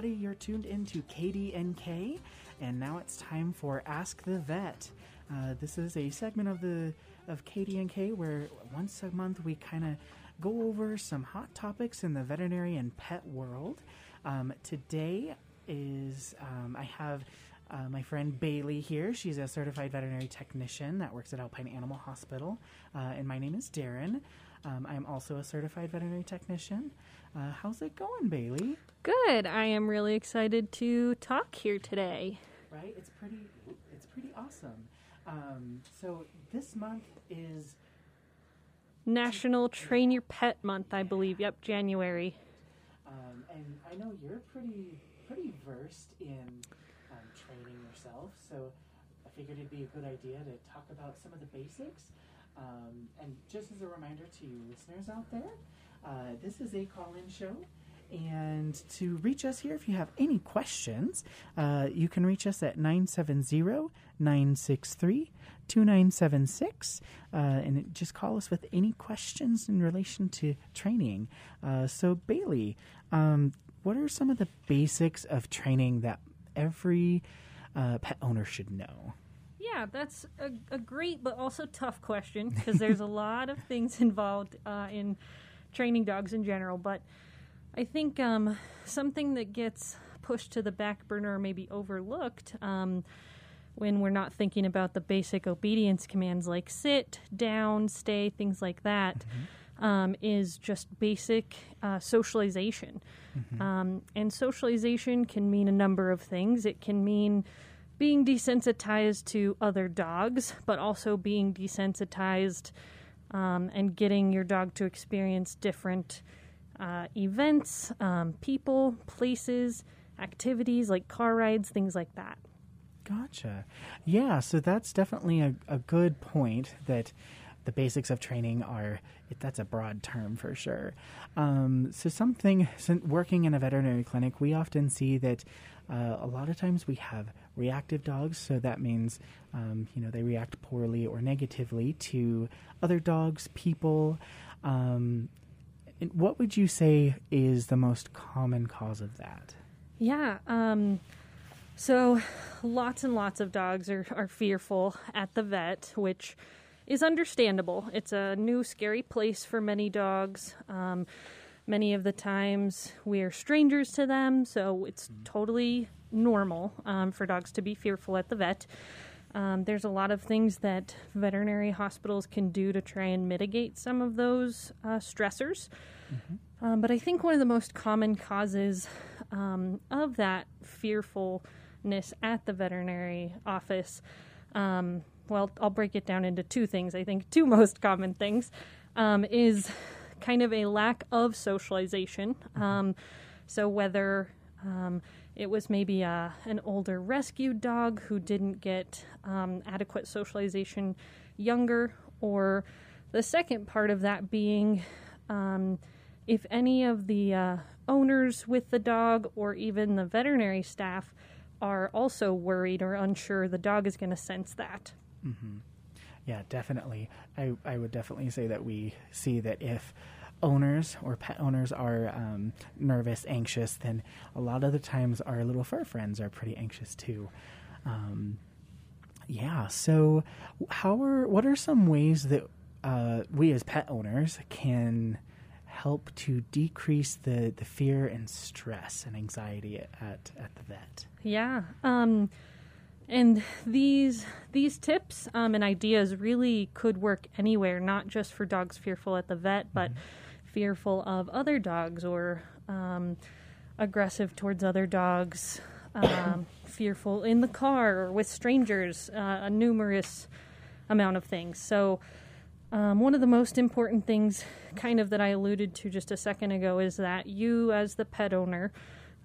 Everybody. You're tuned into KDNK, and now it's time for Ask the Vet. Uh, this is a segment of the of KDNK where once a month we kind of go over some hot topics in the veterinary and pet world. Um, today is um, I have uh, my friend Bailey here. She's a certified veterinary technician that works at Alpine Animal Hospital, uh, and my name is Darren. Um, I'm also a certified veterinary technician. Uh, how's it going, Bailey? Good. I am really excited to talk here today. Right? It's pretty. It's pretty awesome. Um, so this month is National Train Your Pet Month, I believe. Yep, January. Um, and I know you're pretty pretty versed in um, training yourself, so I figured it'd be a good idea to talk about some of the basics. Um, and just as a reminder to you listeners out there, uh, this is a call-in show. And to reach us here, if you have any questions, uh, you can reach us at 970 963 2976. Uh, And just call us with any questions in relation to training. Uh, so, Bailey, um, what are some of the basics of training that every uh, pet owner should know? Yeah, that's a, a great but also tough question because there's a lot of things involved uh, in training dogs in general. But I think um, something that gets pushed to the back burner or maybe overlooked um, when we're not thinking about the basic obedience commands like sit, down, stay, things like that, um, is just basic uh, socialization. Um, and socialization can mean a number of things. It can mean being desensitized to other dogs, but also being desensitized um, and getting your dog to experience different uh, events, um, people, places, activities like car rides, things like that. Gotcha. Yeah, so that's definitely a, a good point that the basics of training are, that's a broad term for sure. Um, so, something, so working in a veterinary clinic, we often see that uh, a lot of times we have reactive dogs. So, that means, um, you know, they react poorly or negatively to other dogs, people. Um, what would you say is the most common cause of that? Yeah. Um, so lots and lots of dogs are, are fearful at the vet, which is understandable. It's a new, scary place for many dogs. Um, many of the times we are strangers to them, so it's totally normal um, for dogs to be fearful at the vet. Um, there's a lot of things that veterinary hospitals can do to try and mitigate some of those uh, stressors. Um, but I think one of the most common causes um, of that fearfulness at the veterinary office, um, well, I'll break it down into two things. I think two most common things um, is kind of a lack of socialization. Um, so whether um, it was maybe a, an older rescued dog who didn't get um, adequate socialization younger, or the second part of that being um, if any of the uh, owners with the dog or even the veterinary staff are also worried or unsure, the dog is going to sense that. Yeah, definitely. I, I would definitely say that we see that if owners or pet owners are um, nervous, anxious, then a lot of the times our little fur friends are pretty anxious too. Um, yeah. So, how are what are some ways that uh, we as pet owners can help to decrease the, the fear and stress and anxiety at, at the vet? Yeah. Um, and these these tips um, and ideas really could work anywhere, not just for dogs fearful at the vet, but fearful of other dogs or um, aggressive towards other dogs, um, fearful in the car or with strangers, uh, a numerous amount of things. So. Um, one of the most important things, kind of that I alluded to just a second ago, is that you, as the pet owner,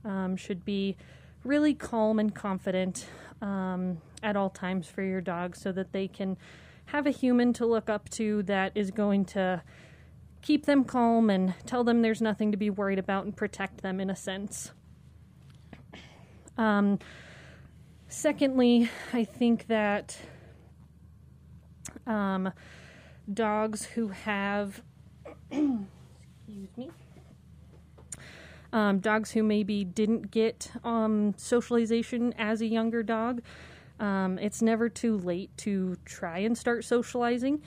um, should be really calm and confident um, at all times for your dog so that they can have a human to look up to that is going to keep them calm and tell them there's nothing to be worried about and protect them in a sense. Um, secondly, I think that um, dogs who have excuse me Um, dogs who maybe didn't get um, socialization as a younger dog, um, it's never too late to try and start socializing.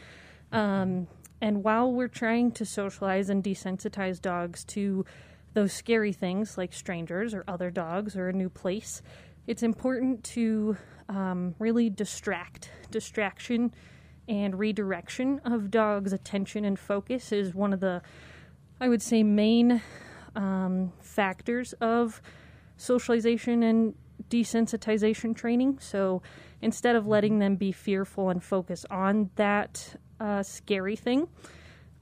Um, and while we're trying to socialize and desensitize dogs to those scary things like strangers or other dogs or a new place, it's important to um, really distract. Distraction and redirection of dogs' attention and focus is one of the, I would say, main um, factors of socialization and desensitization training. So instead of letting them be fearful and focus on that uh, scary thing,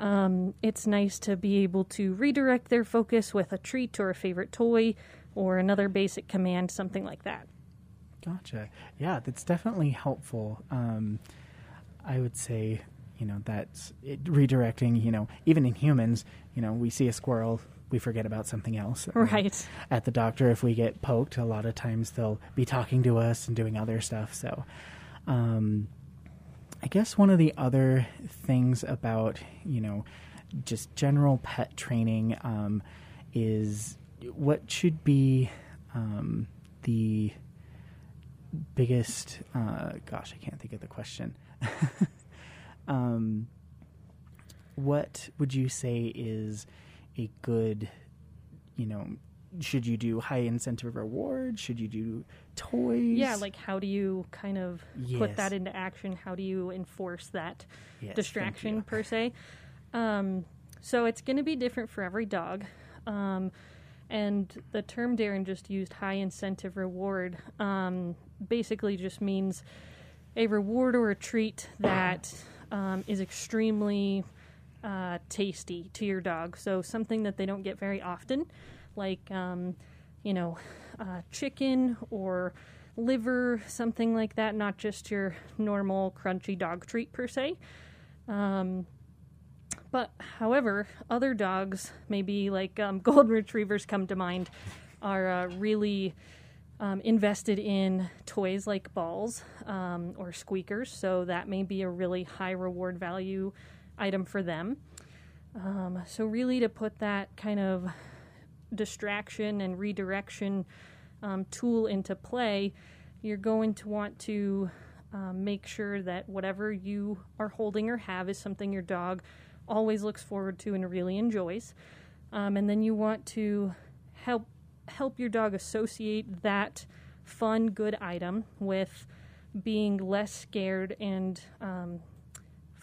um, it's nice to be able to redirect their focus with a treat or a favorite toy or another basic command, something like that. Gotcha. Yeah, that's definitely helpful. Um, I would say, you know, that's it, redirecting, you know, even in humans, you know, we see a squirrel, we forget about something else. Right. At the doctor, if we get poked, a lot of times they'll be talking to us and doing other stuff. So, um, I guess one of the other things about, you know, just general pet training um, is what should be um, the biggest, uh, gosh, I can't think of the question. um, what would you say is a good, you know, should you do high incentive reward? Should you do toys? Yeah, like how do you kind of put that into action? How do you enforce that Yes, distraction per se? Um, so it's going to be different for every dog. Um, and the term Darren just used, high incentive reward, um, basically just means a reward or a treat that um, is extremely uh, tasty to your dog. So something that they don't get very often, like um, you know, uh, chicken or liver, something like that. Not just your normal crunchy dog treat per se. Um, but however, other dogs, maybe like um, golden retrievers, come to mind, are uh, really um, invested in toys like balls um, or squeakers. So that may be a really high reward value item for them. Um, so really, to put that kind of distraction and redirection um, tool into play, you're going to want to um, make sure that whatever you are holding or have is something your dog always looks forward to and really enjoys. Um, and then you want to help help your dog associate that fun, good item with being less scared and um,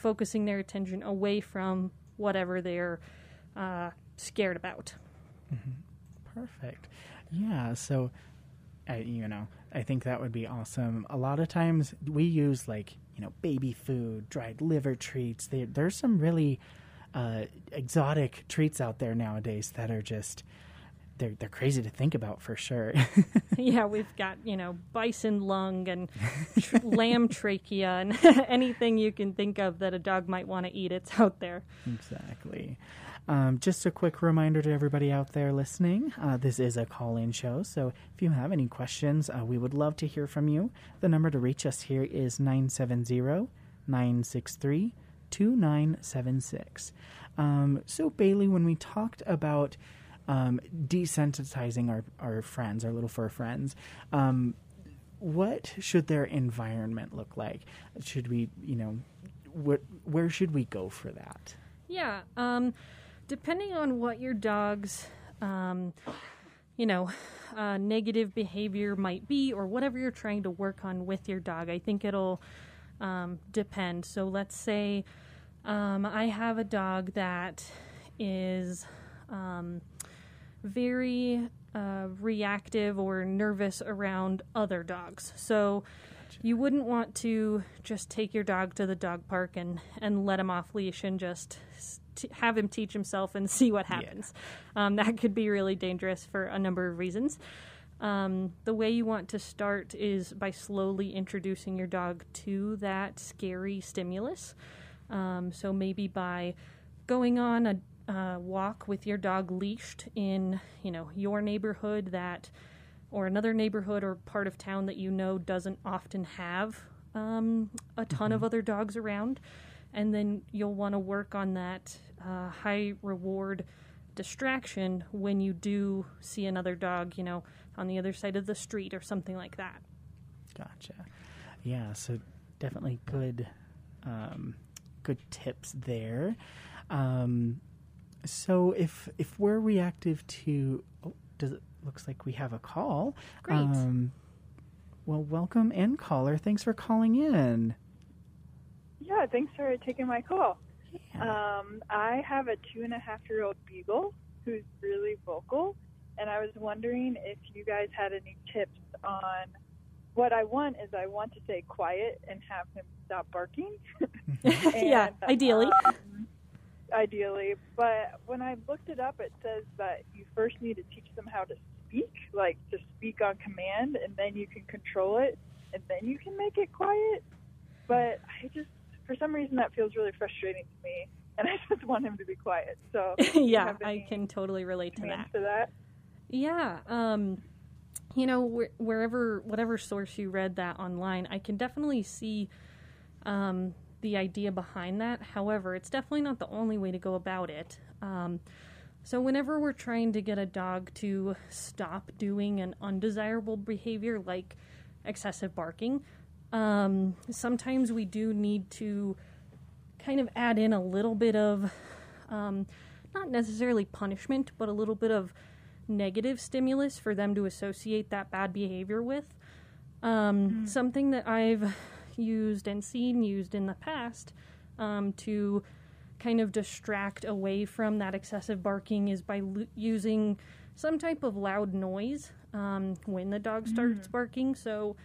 focusing their attention away from whatever they're uh, scared about. Perfect. Yeah. So, I, you know, I think that would be awesome. A lot of times we use like you know baby food, dried liver treats. There, there's some really uh, exotic treats out there nowadays that are just they're they're crazy to think about for sure. yeah, we've got you know bison lung and tr- lamb trachea and anything you can think of that a dog might want to eat. It's out there. Exactly. Um, just a quick reminder to everybody out there listening uh, this is a call in show, so if you have any questions, uh, we would love to hear from you. The number to reach us here is 970 963 2976. Um, So, Bailey, when we talked about um, desensitizing our, our friends, our little fur friends, um, what should their environment look like? Should we, you know, wh- where should we go for that? Yeah. Um, depending on what your dog's, um, you know, uh, negative behavior might be, or whatever you're trying to work on with your dog, I think it'll um, depend. So let's say um, I have a dog that is um, very uh, reactive or nervous around other dogs. So you wouldn't want to just take your dog to the dog park and, and let him off leash and just t- have him teach himself and see what happens. Um, that could be really dangerous for a number of reasons. Um, the way you want to start is by slowly introducing your dog to that scary stimulus. Um, so maybe by going on a uh, walk with your dog leashed in, you know, your neighborhood that, or another neighborhood or part of town that you know doesn't often have um, a ton of other dogs around, and then you'll want to work on that uh, high reward distraction when you do see another dog, you know, on the other side of the street or something like that. Gotcha. Yeah, so definitely good, um, good tips there. Um, so if if we're reactive to, oh, does it looks like we have a call? Great. Um, well, welcome in, caller. Thanks for calling in. Yeah, thanks for taking my call. Yeah. Um, I have a two and a half year old beagle who's really vocal, and I was wondering if you guys had any tips on what I want is I want to stay quiet and have him stop barking. yeah, ideally. um, ideally, but when I looked it up, it says that you first need to teach them how to speak, like to speak on command, and then you can control it, and then you can make it quiet. But I just, for some reason, that feels really frustrating to me, and I just want him to be quiet. So, yeah, I can totally relate to that. to that. Yeah, um, you know, wh- wherever, whatever source you read that online, I can definitely see um, the idea behind that. However, it's definitely not the only way to go about it. Um, so, whenever we're trying to get a dog to stop doing an undesirable behavior like excessive barking, um, sometimes we do need to kind of add in a little bit of, um, not necessarily punishment, but a little bit of negative stimulus for them to associate that bad behavior with. Um, Something that I've used and seen used in the past um, to kind of distract away from that excessive barking is by l- using some type of loud noise um, when the dog starts barking. So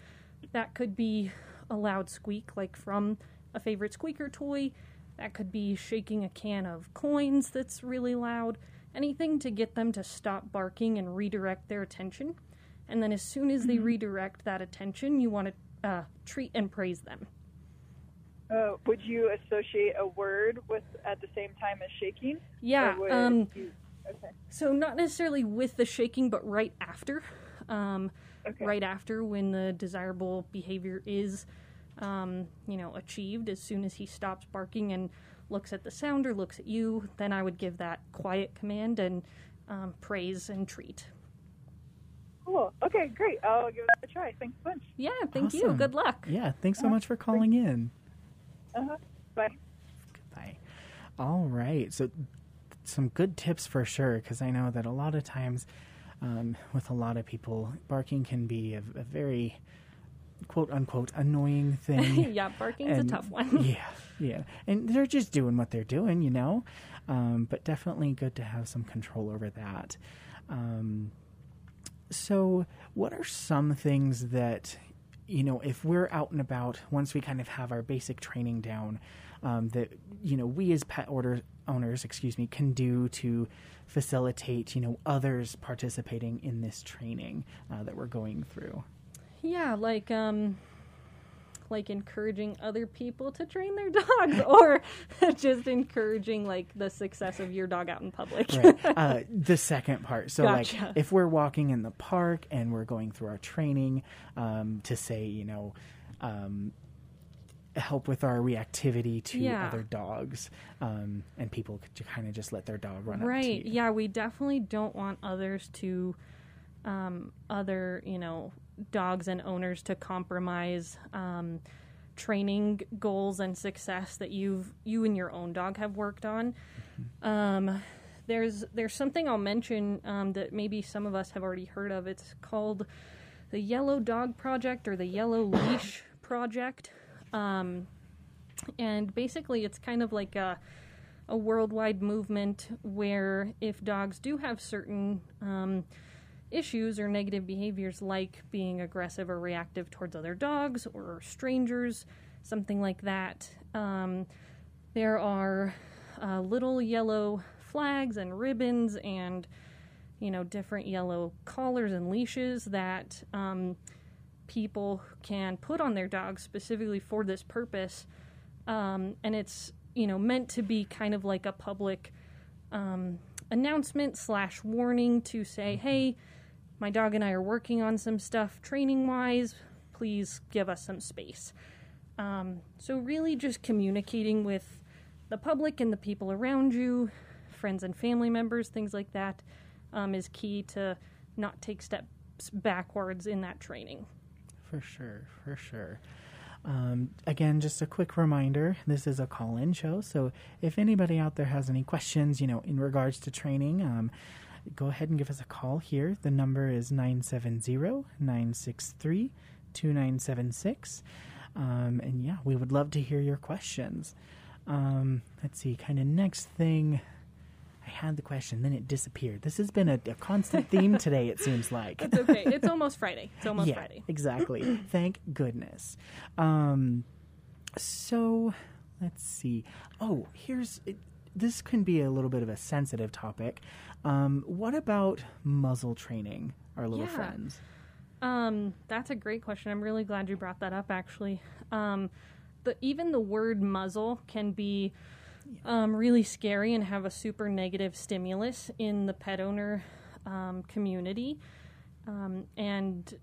that could be a loud squeak, like from a favorite squeaker toy. That could be shaking a can of coins that's really loud. Anything to get them to stop barking and redirect their attention. And then as soon as they redirect that attention, you want to uh, treat and praise them. Uh, would you associate a word with at the same time as shaking? Yeah. Um, you- okay. so not necessarily with the shaking, but right after. Um, Okay. Right after when the desirable behavior is, um, you know, achieved. As soon as he stops barking and looks at the sounder, looks at you, then I would give that quiet command and um, praise and treat. Cool. Okay, great. I'll give it a try. Thanks a bunch. Yeah, thank you. Good luck. Yeah, thanks so much for calling in. Uh-huh. Bye. Bye. All right. So, some good tips for sure, because I know that a lot of times, um, with a lot of people, barking can be a, a very quote unquote annoying thing. yeah, barking's And- a tough one. yeah, yeah. And they're just doing what they're doing, you know? Um, but definitely good to have some control over that. Um, so, what are some things that, you know, if we're out and about, once we kind of have our basic training down, um, that, you know, we as pet order owners, excuse me, can do to facilitate, you know, others participating in this training uh, that we're going through? Yeah, like um like encouraging other people to train their dogs or just encouraging like the success of your dog out in public. right. Uh, the second part. So, Gotcha. like, if we're walking in the park and we're going through our training um, to say, you know, um, help with our reactivity to Yeah. other dogs, um, and people could kind of just let their dog run up to right. Yeah, we definitely don't want others to um other, you know, dogs and owners to compromise um training goals and success that you've you and your own dog have worked on. Um, there's there's something I'll mention um, that maybe some of us have already heard of. It's called the Yellow Dog Project or the Yellow Leash Project, um, and basically it's kind of like a a worldwide movement where if dogs do have certain um, issues or negative behaviors like being aggressive or reactive towards other dogs or strangers, something like that. Um, there are uh, little yellow flags and ribbons and you know different yellow collars and leashes that um, people can put on their dogs specifically for this purpose um, and it's you know meant to be kind of like a public um, announcement slash warning to say hey my dog and i are working on some stuff training wise please give us some space um, so really just communicating with the public and the people around you friends and family members, things like that, um, is key to not take steps backwards in that training. For sure, for sure. Um, again, just a quick reminder this is a call in show. So if anybody out there has any questions, you know, in regards to training, um, go ahead and give us a call here. The number is 970 963 2976. Um, and yeah, we would love to hear your questions. Um, let's see, kind of next thing. I had the question, then it disappeared. This has been a, a constant theme today, it seems like. It's okay. it's almost Friday. It's almost yeah, Friday. exactly. Thank goodness. Um, so let's see. Oh, here's it, this can be a little bit of a sensitive topic. Um, what about muzzle training, our little Yeah. friends? Um, that's a great question. I'm really glad you brought that up. Actually, um, the even the word muzzle can be um, really scary and have a super negative stimulus in the pet owner um, community, um, and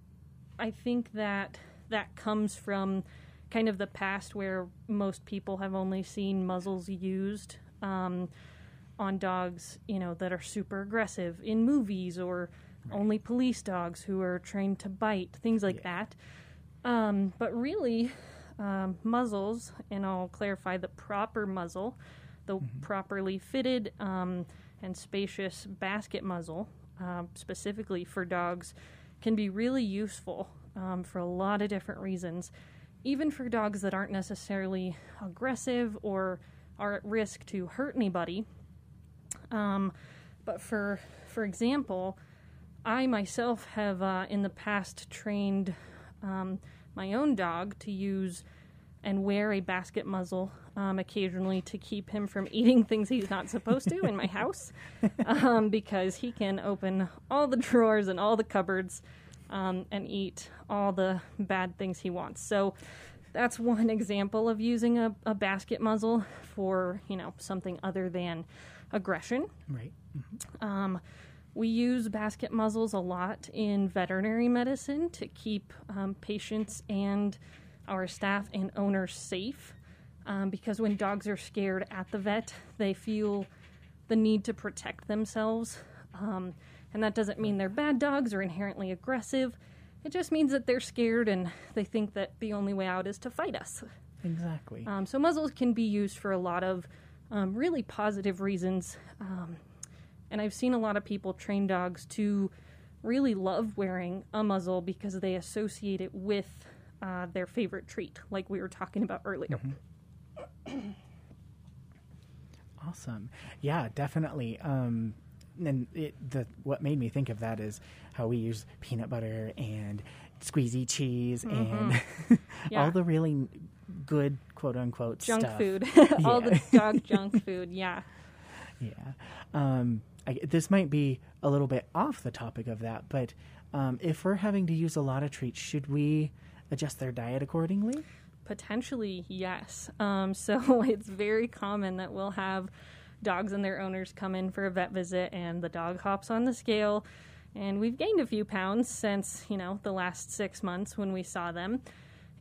I think that that comes from kind of the past where most people have only seen muzzles used um, on dogs, you know, that are super aggressive in movies or only police dogs who are trained to bite, things like that. Um, but really, um, muzzles, and I'll clarify the proper muzzle, the properly fitted um, and spacious basket muzzle, um, specifically for dogs, can be really useful um, for a lot of different reasons. Even for dogs that aren't necessarily aggressive or are at risk to hurt anybody. Um, but for for example, I myself have uh, in the past trained um, my own dog to use and wear a basket muzzle um, occasionally to keep him from eating things he's not supposed to in my house um, because he can open all the drawers and all the cupboards um, and eat all the bad things he wants. So that's one example of using a, a basket muzzle for you know something other than aggression. Right. Um, we use basket muzzles a lot in veterinary medicine to keep um, patients and our staff and owners safe. Um, because when dogs are scared at the vet, they feel the need to protect themselves. Um, and that doesn't mean they're bad dogs or inherently aggressive. It just means that they're scared and they think that the only way out is to fight us. Exactly. Um, so muzzles can be used for a lot of um, really positive reasons, um, and I've seen a lot of people train dogs to really love wearing a muzzle because they associate it with uh, their favorite treat, like we were talking about earlier. Awesome. Yeah, definitely. Um, and it, the what made me think of that is how we use peanut butter and squeezy cheese and Yeah. all the really good quote unquote Junk stuff. food, all the dog junk food. Yeah. Yeah. Um, I, this might be a little bit off the topic of that, but um, if we're having to use a lot of treats, should we adjust their diet accordingly? Potentially, yes. Um, so it's very common that we'll have dogs and their owners come in for a vet visit, and the dog hops on the scale, and we've gained a few pounds since you know the last six months when we saw them.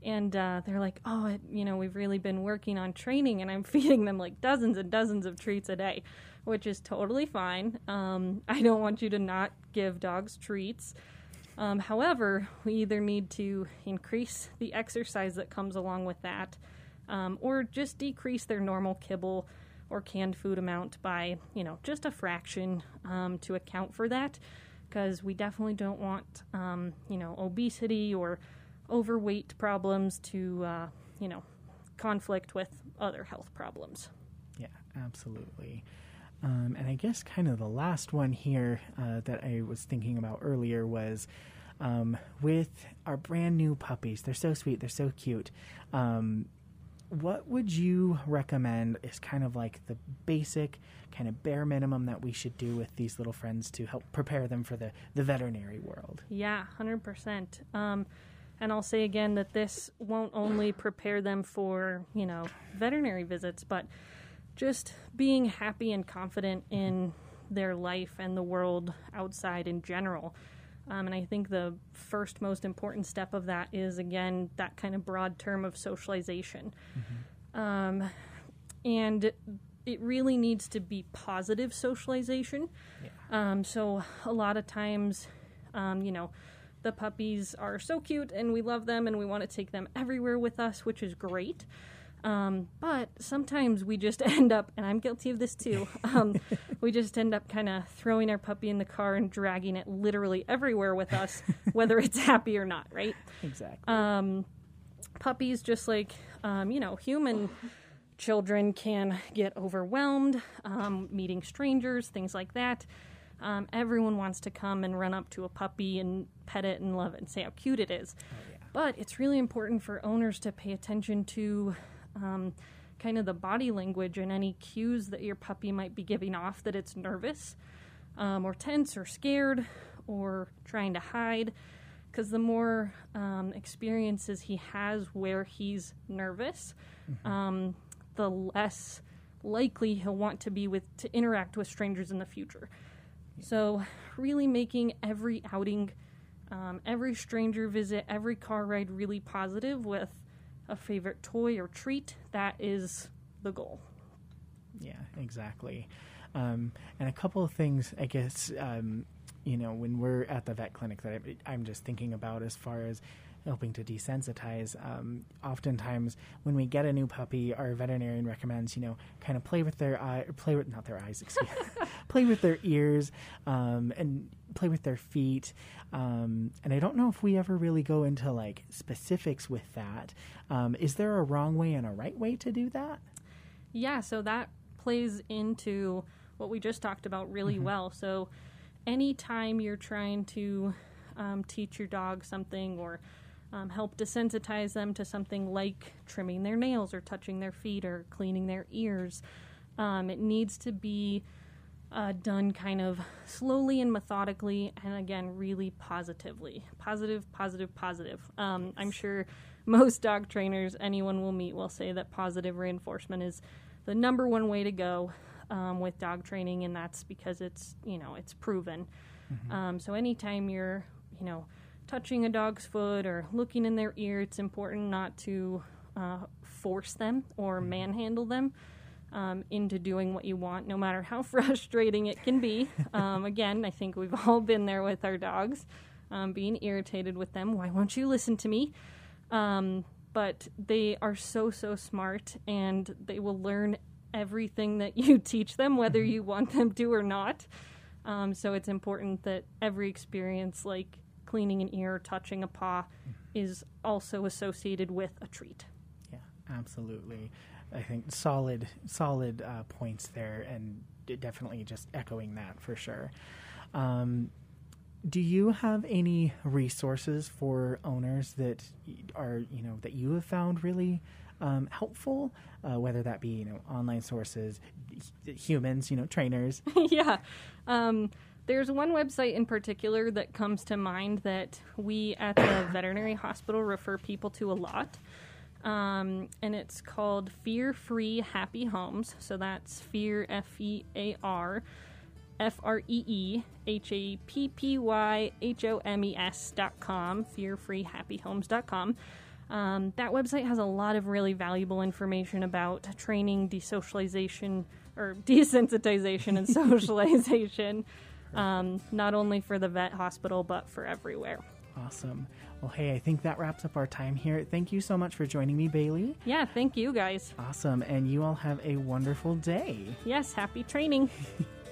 And uh, they're like, oh, it, you know, we've really been working on training, and I'm feeding them like dozens and dozens of treats a day, which is totally fine. Um, I don't want you to not give dogs treats. Um, however, we either need to increase the exercise that comes along with that, um, or just decrease their normal kibble or canned food amount by, you know, just a fraction um, to account for that, because we definitely don't want, um, you know, obesity or overweight problems to, uh, you know, conflict with other health problems. Yeah, absolutely. Um, and I guess kind of the last one here uh, that I was thinking about earlier was um, with our brand new puppies. They're so sweet, they're so cute. Um, what would you recommend is kind of like the basic, kind of bare minimum that we should do with these little friends to help prepare them for the, the veterinary world? Yeah, hundred percent. Um, and I'll say again that this won't only prepare them for you know veterinary visits, but just being happy and confident in their life and the world outside in general. Um, and I think the first most important step of that is again that kind of broad term of socialization. Um, and it really needs to be positive socialization. Um, so a lot of times, um, you know, the puppies are so cute and we love them and we want to take them everywhere with us, which is great. Um, but sometimes we just end up, and I'm guilty of this too, um, we just end up kind of throwing our puppy in the car and dragging it literally everywhere with us, whether it's happy or not, right? Exactly. Um, puppies, just like, um, you know, human children can get overwhelmed, um, meeting strangers, things like that. Um, everyone wants to come and run up to a puppy and pet it and love it and say how cute it is. But it's really important for owners to pay attention to um, kind of the body language and any cues that your puppy might be giving off that it's nervous um, or tense or scared or trying to hide. Because the more um, experiences he has where he's nervous, um, the less likely he'll want to be with to interact with strangers in the future. So, really making every outing, um, every stranger visit, every car ride really positive with a favorite toy or treat. That is the goal. Yeah, exactly. Um, and a couple of things, I guess, um, you know, when we're at the vet clinic that I, I'm just thinking about as far as helping to desensitize. Um, oftentimes, when we get a new puppy, our veterinarian recommends, you know, kind of play with their eye, play with not their eyes, excuse, play with their ears, um, and play with their feet. Um, and I don't know if we ever really go into like specifics with that. Um, is there a wrong way and a right way to do that? Yeah, so that plays into what we just talked about really well. So, anytime you're trying to um, teach your dog something or um, help desensitize them to something like trimming their nails or touching their feet or cleaning their ears, um, it needs to be uh, done kind of slowly and methodically, and again, really positively. Positive, positive, positive. Um, I'm sure most dog trainers anyone will meet will say that positive reinforcement is the number one way to go um, with dog training, and that's because it's you know it's proven. Um, so anytime you're you know touching a dog's foot or looking in their ear, it's important not to uh, force them or manhandle them um, into doing what you want, no matter how frustrating it can be. Um, again, I think we've all been there with our dogs, um, being irritated with them. Why won't you listen to me? Um, but they are so, so smart and they will learn everything that you teach them, whether you want them to or not. Um, so it's important that every experience, like cleaning an ear, touching a paw, is also associated with a treat. Yeah, absolutely. I think solid, solid uh, points there, and definitely just echoing that for sure. Um, do you have any resources for owners that are, you know, that you have found really um, helpful? Uh, whether that be, you know, online sources, h- humans, you know, trainers. yeah. Um, there's one website in particular that comes to mind that we at the veterinary hospital refer people to a lot. Um, and it's called Fear Free Happy Homes. So that's Fear, F E A R, F R E E, H A P P Y H O M E S dot com, fearfreehappyhomes dot com. Um, that website has a lot of really valuable information about training, desocialization, or desensitization and socialization, um, not only for the vet hospital, but for everywhere. Awesome. Well, hey, I think that wraps up our time here. Thank you so much for joining me, Bailey. Yeah, thank you guys. Awesome. And you all have a wonderful day. Yes, happy training.